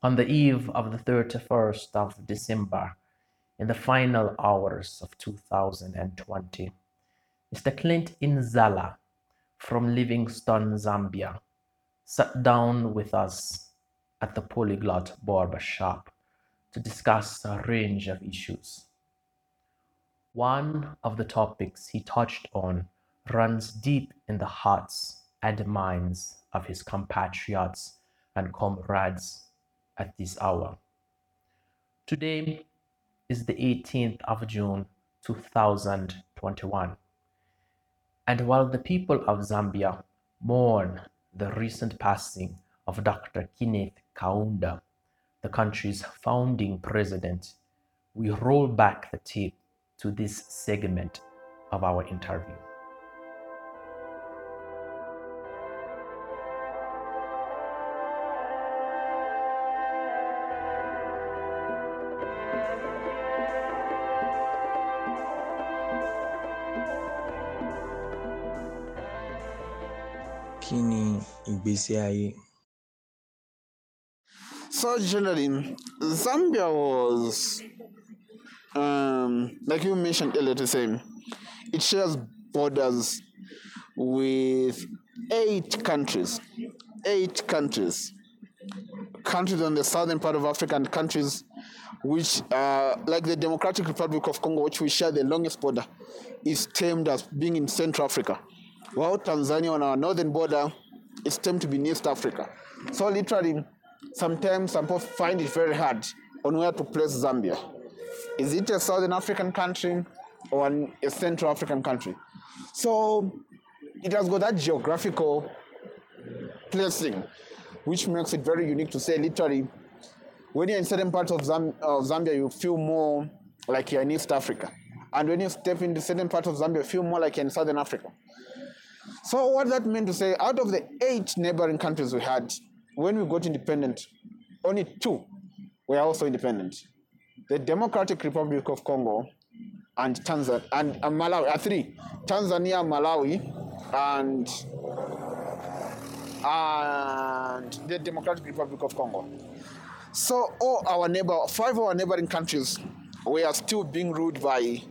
On the eve of the 31st of December, in the final hours of 2020, Mr. Clint Inzala from Livingstone, Zambia, sat down with us at the Polyglot Barber Shop to discuss a range of issues. One of the topics he touched on runs deep in the hearts and minds of his compatriots and comrades at this hour. Today is the 18th of June 2021. And while the people of Zambia mourn the recent passing of Dr. Kenneth Kaunda, the country's founding president, we roll back the tape to this segment of our interview. So generally, Zambia was, um, like you mentioned earlier, to say, it shares borders with eight countries, eight countries, countries on the southern part of Africa and countries which, uh, like the Democratic Republic of Congo, which we share the longest border, is termed as being in Central Africa, while Tanzania on our northern border is termed to be East Africa. So literally, sometimes some people find it very hard on where to place Zambia. Is it a Southern African country or an, a Central African country? So it has got that geographical placing, which makes it very unique to say literally, when you're in certain parts of, Zam- of Zambia, you feel more like you're in East Africa. And when you step into certain parts of Zambia, you feel more like you're in Southern Africa. So what that meant to say, out of the eight neighboring countries we had, when we got independent, only two were also independent. The Democratic Republic of Congo and Tanzania and uh, Malawi, uh, three, Tanzania, Malawi, and and the Democratic Republic of Congo. So all our neighbor, five of our neighboring countries were still being ruled by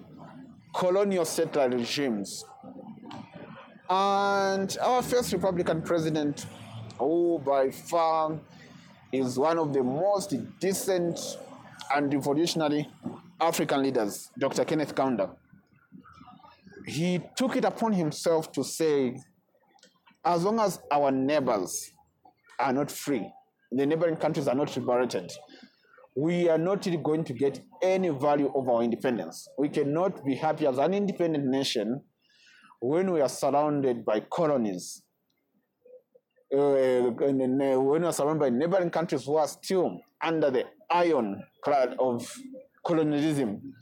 colonial settler regimes. And our first Republican president, who by far is one of the most decent and revolutionary African leaders, Dr. Kenneth Kaunda, he took it upon himself to say, as long as our neighbors are not free, the neighboring countries are not liberated, we are not going to get any value of our independence. We cannot be happy as an independent nation when we are surrounded by colonies. Uh, and uh, when we are surrounded by neighboring countries who are still under the iron clad of colonialism.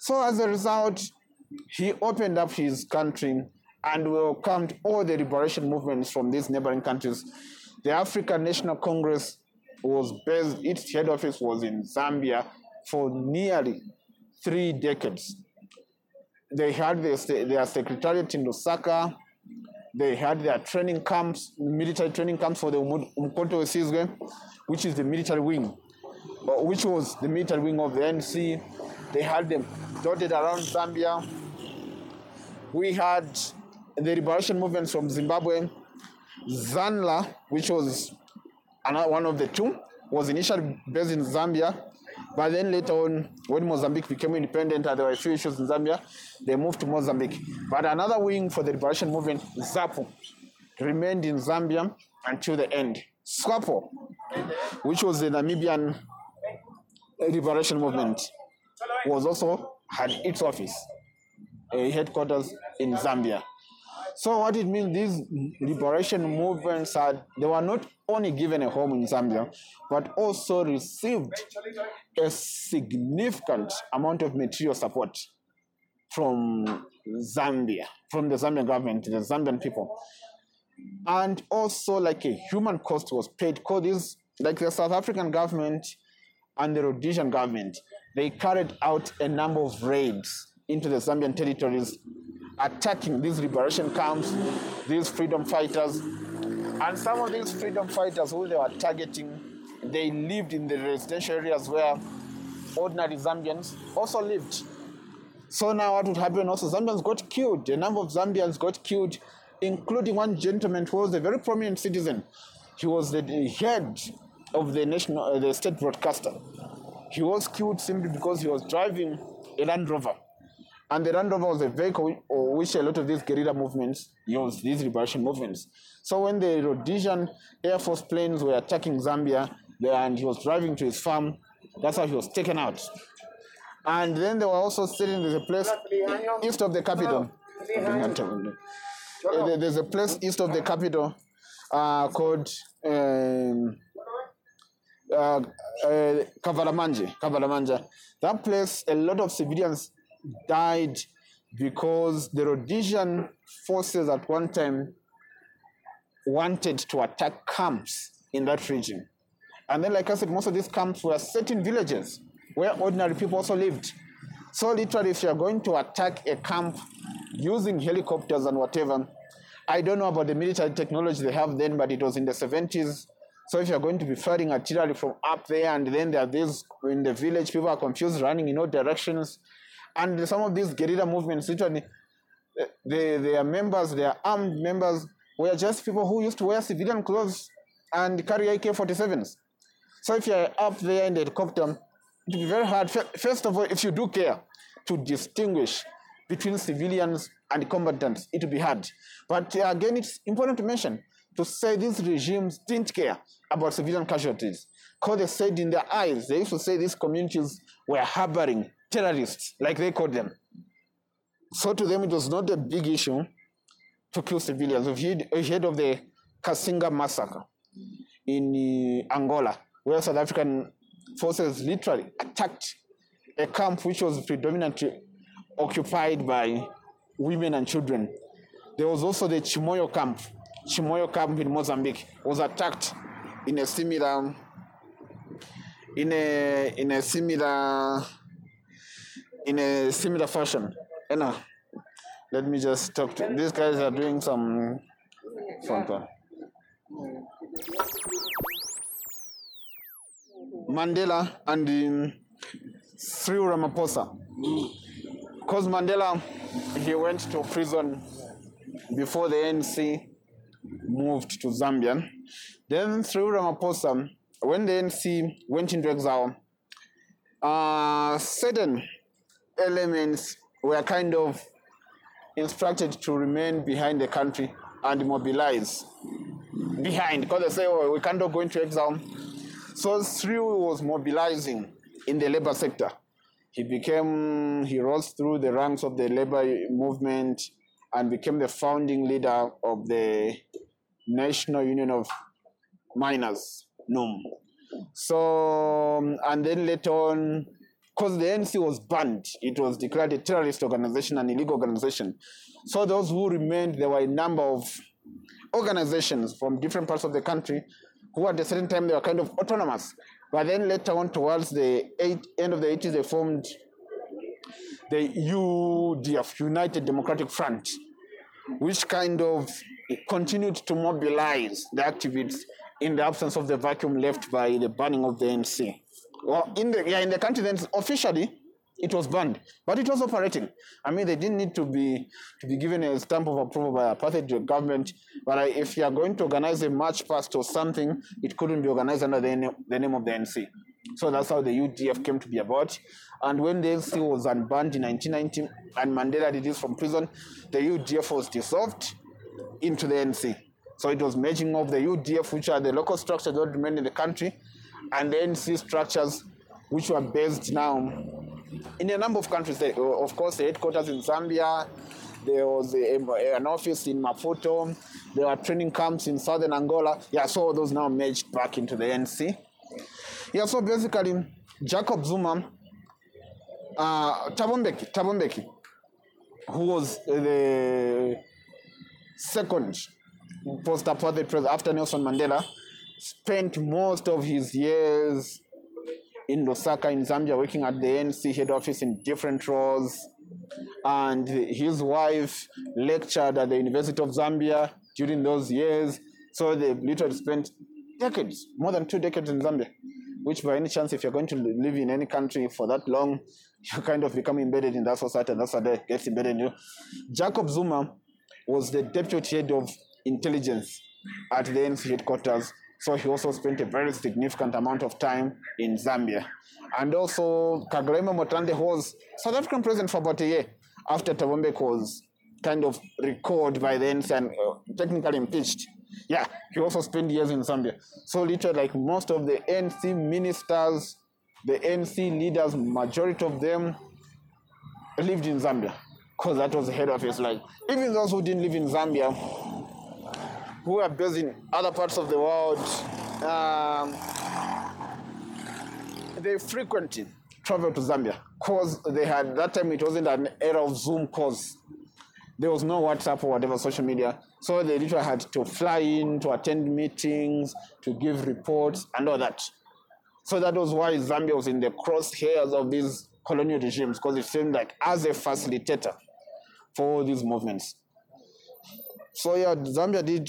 So as a result, he opened up his country and welcomed all the liberation movements from these neighboring countries. The African National Congress was based, its head office was in Zambia for nearly three decades. They had their, their secretariat in Lusaka. They had their training camps, military training camps for the Umkhonto Wesizwe, which is the military wing, uh, which was the military wing of the NC. They had them dotted around Zambia. We had the liberation movements from Zimbabwe. Zanla, which was another one of the two, was initially based in Zambia, but then later on, when Mozambique became independent there were a few issues in Zambia, they moved to Mozambique. But another wing for the liberation movement, ZAPU, remained in Zambia until the end. SWAPO, which was the Namibian liberation movement, was also had its office, a headquarters in Zambia. So what it means, these liberation movements are they were not only given a home in Zambia, but also received a significant amount of material support from Zambia, from the Zambian government, the Zambian people. And also like a human cost was paid because these like the South African government and the Rhodesian government, they carried out a number of raids into the Zambian territories, attacking these liberation camps, these freedom fighters. And some of these freedom fighters who they were targeting they lived in the residential areas where ordinary Zambians also lived. So now what would happen also, Zambians got killed. A number of Zambians got killed, including one gentleman who was a very prominent citizen. He was the, head of the national, uh, the state broadcaster. He was killed simply because he was driving a Land Rover. And the Land Rover was a vehicle which a lot of these guerrilla movements used, these liberation movements. So when the Rhodesian Air Force planes were attacking Zambia, and he was driving to his farm, that's how he was taken out. And then they were also sitting, there's a place east of the capital. Uh, There's a place east of the capital uh, called um, uh, uh. That place, a lot of civilians died because the Rhodesian forces at one time wanted to attack camps in that region. And then, like I said, most of these camps were set in villages where ordinary people also lived. So, literally, if you're going to attack a camp using helicopters and whatever, I don't know about the military technology they have then, but it was in the 70s. So, if you're going to be firing artillery from up there, and then there are these in the village, people are confused, running in all directions. And some of these guerrilla movements, literally, they, their members, their armed members, were just people who used to wear civilian clothes and carry AK 47s. So if you're up there in the helicopter, it will be very hard. First of all, if you do care to distinguish between civilians and combatants, it will be hard. But again, it's important to mention to say these regimes didn't care about civilian casualties. Because they said in their eyes, they used to say these communities were harboring terrorists, like they called them. So to them, it was not a big issue to kill civilians. We've heard, of the Cassinga massacre in uh, Angola, where South African forces literally attacked a camp which was predominantly occupied by women and children. There was also the Chimoio camp. Chimoio camp in Mozambique was attacked in a similar in a in a similar in a similar fashion. Know, let me just talk to these guys are doing some call. Mandela and um, Cyril Ramaphosa. Because Mandela, he went to prison before the NC moved to Zambia. Then Cyril Ramaphosa, when the NC went into exile, uh, certain elements were kind of instructed to remain behind the country and mobilize behind because they say, oh, we can't go into exile. So Cyril was mobilizing in the labor sector. He became, he rose through the ranks of the labor movement and became the founding leader of the National Union of Miners, NUM. So, um, and then later on, because the NC was banned, it was declared a terrorist organization, an illegal organization. So those who remained, there were a number of organizations from different parts of the country who at a certain time they were kind of autonomous. But then later on, towards the eight, end of the 80s, they formed the UDF, United Democratic Front, which kind of continued to mobilize the activists in the absence of the vacuum left by the banning of the NC. Well, in the yeah, in the country then officially it was banned, but it was operating. I mean, they didn't need to be to be given a stamp of approval by a apartheid government. But if you are going to organize a march past or something, it couldn't be organized under the, name- the name of the NC. So that's how the UDF came to be about. And when the NC was unbanned in 1990 and Mandela released from prison, the UDF was dissolved into the NC. So it was merging of the UDF, which are the local structures that remain in the country, and the NC structures, which were based now in a number of countries. Of course, the headquarters in Zambia, there was an office in Maputo, there were training camps in southern Angola. Yeah, so those now merged back into the NC. Yeah, so basically, Jacob Zuma, uh, Thabo Mbeki, Tabombeki, who was the second post-apartheid president after Nelson Mandela, spent most of his years in Lusaka in Zambia working at the NC head office in different roles. And his wife lectured at the University of Zambia during those years. So they literally spent decades, more than two decades in Zambia. Which, by any chance, if you're going to live in any country for that long, you kind of become embedded in that society, and that's how they get embedded in you. Jacob Zuma was the deputy head of intelligence at the NC headquarters. So he also spent a very significant amount of time in Zambia. And also, Kgalema Motlanthe was South African president for about a year after Thabo was kind of recalled by the ANC and uh, technically impeached. Yeah, he also spent years in Zambia. So literally, like most of the NC ministers, the NC leaders, majority of them lived in Zambia because that was the head office. Like even those who didn't live in Zambia, who are based in other parts of the world, um, they frequently traveled to Zambia because they had that time it wasn't an era of Zoom calls. There was no WhatsApp or whatever social media. So they literally had to fly in to attend meetings, to give reports, and all that. So that was why Zambia was in the crosshairs of these colonial regimes because it seemed like as a facilitator for these movements. So yeah, Zambia did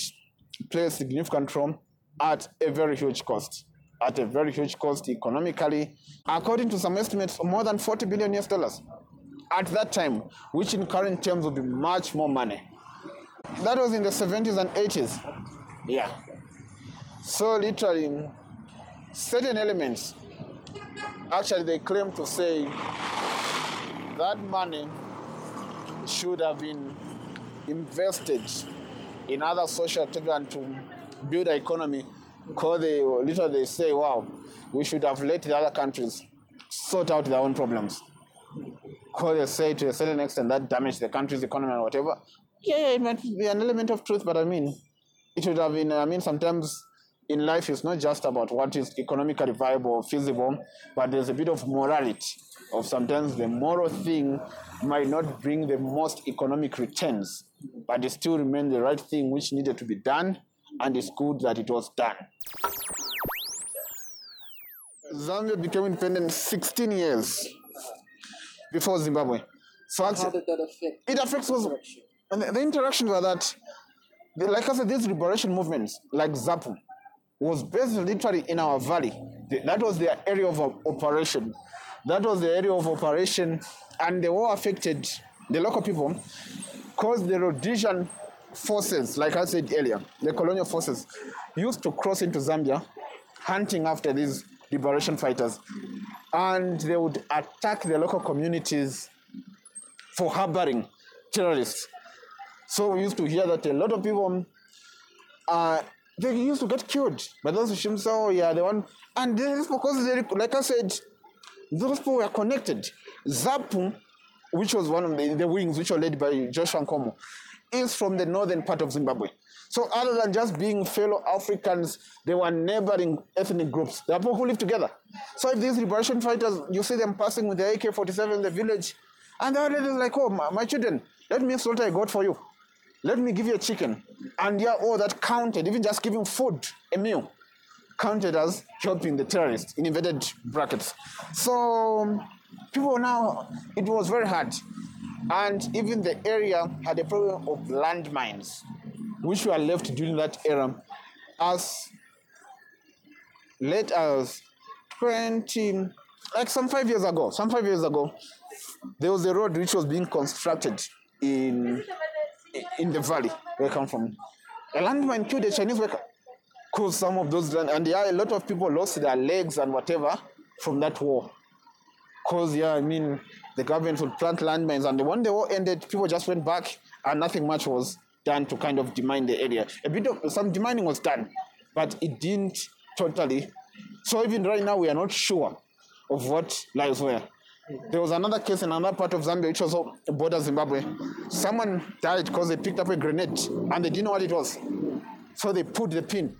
play a significant role at a very huge cost. At a very huge cost economically, according to some estimates, more than 40 billion US dollars at that time, which in current terms would be much more money. That was in the 70s and 80s. Yeah. So literally, certain elements, actually they claim to say that money should have been invested in other social activities to build the economy because they literally they say, wow, we should have let the other countries sort out their own problems. Because they say to a certain extent that damaged the country's economy or whatever. Yeah, yeah, it might be an element of truth, but I mean, it would have been, I mean, sometimes in life it's not just about what is economically viable or feasible, but there's a bit of morality. Of sometimes the moral thing might not bring the most economic returns, but it still remained the right thing which needed to be done, and it's good that it was done. Zambia became independent 16 years before Zimbabwe. So How did that affect it affects us. And the, the interactions were that, the, like I said, these liberation movements, like ZAPU, was based literally in our valley. The- that was their area of operation. That was the area of operation, and they all affected the local people because the Rhodesian forces, like I said earlier, the colonial forces, used to cross into Zambia hunting after these liberation fighters. And they would attack the local communities for harboring terrorists. So we used to hear that a lot of people, uh, they used to get killed by those. So yeah, they want, and this is because they, like I said, those people were connected. ZAPU, which was one of the, the wings, which were led by Joshua Nkomo, is from the northern part of Zimbabwe. So other than just being fellow Africans, they were neighboring ethnic groups. They are people who live together. So if these liberation fighters, you see them passing with the AK-47 in the village, and they're already like, oh, my, my children, let me slaughter a goat for you. Let me give you a chicken. And yeah, all that counted, even just giving food, a meal, counted as helping the terrorists in inverted brackets. So people now, it was very hard. And even the area had a problem of landmines, which were left during that era as late as 20, like some five years ago, some five years ago, there was a road which was being constructed in in the valley where I come from. A landmine killed a Chinese worker. Because some of those land, and yeah, a lot of people lost their legs and whatever from that war. Because yeah, I mean, the government would plant landmines, and when the war ended, people just went back, and nothing much was done to kind of demine the area. A bit of some demining was done, but it didn't totally. So even right now, we are not sure of what lies where. There was another case in another part of Zambia, which also borders Zimbabwe. Someone died because they picked up a grenade and they didn't know what it was. So they put the pin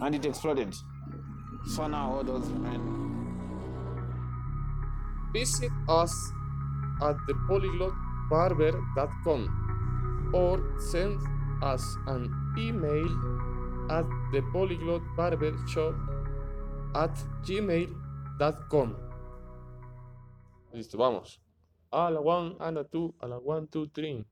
and it exploded. So now all those remain. Visit us at thepolyglotbarber.com or send us an email at thepolyglotbarbershop at gmail.com. Listo, vamos. A la one, a la two, a la one, two, three.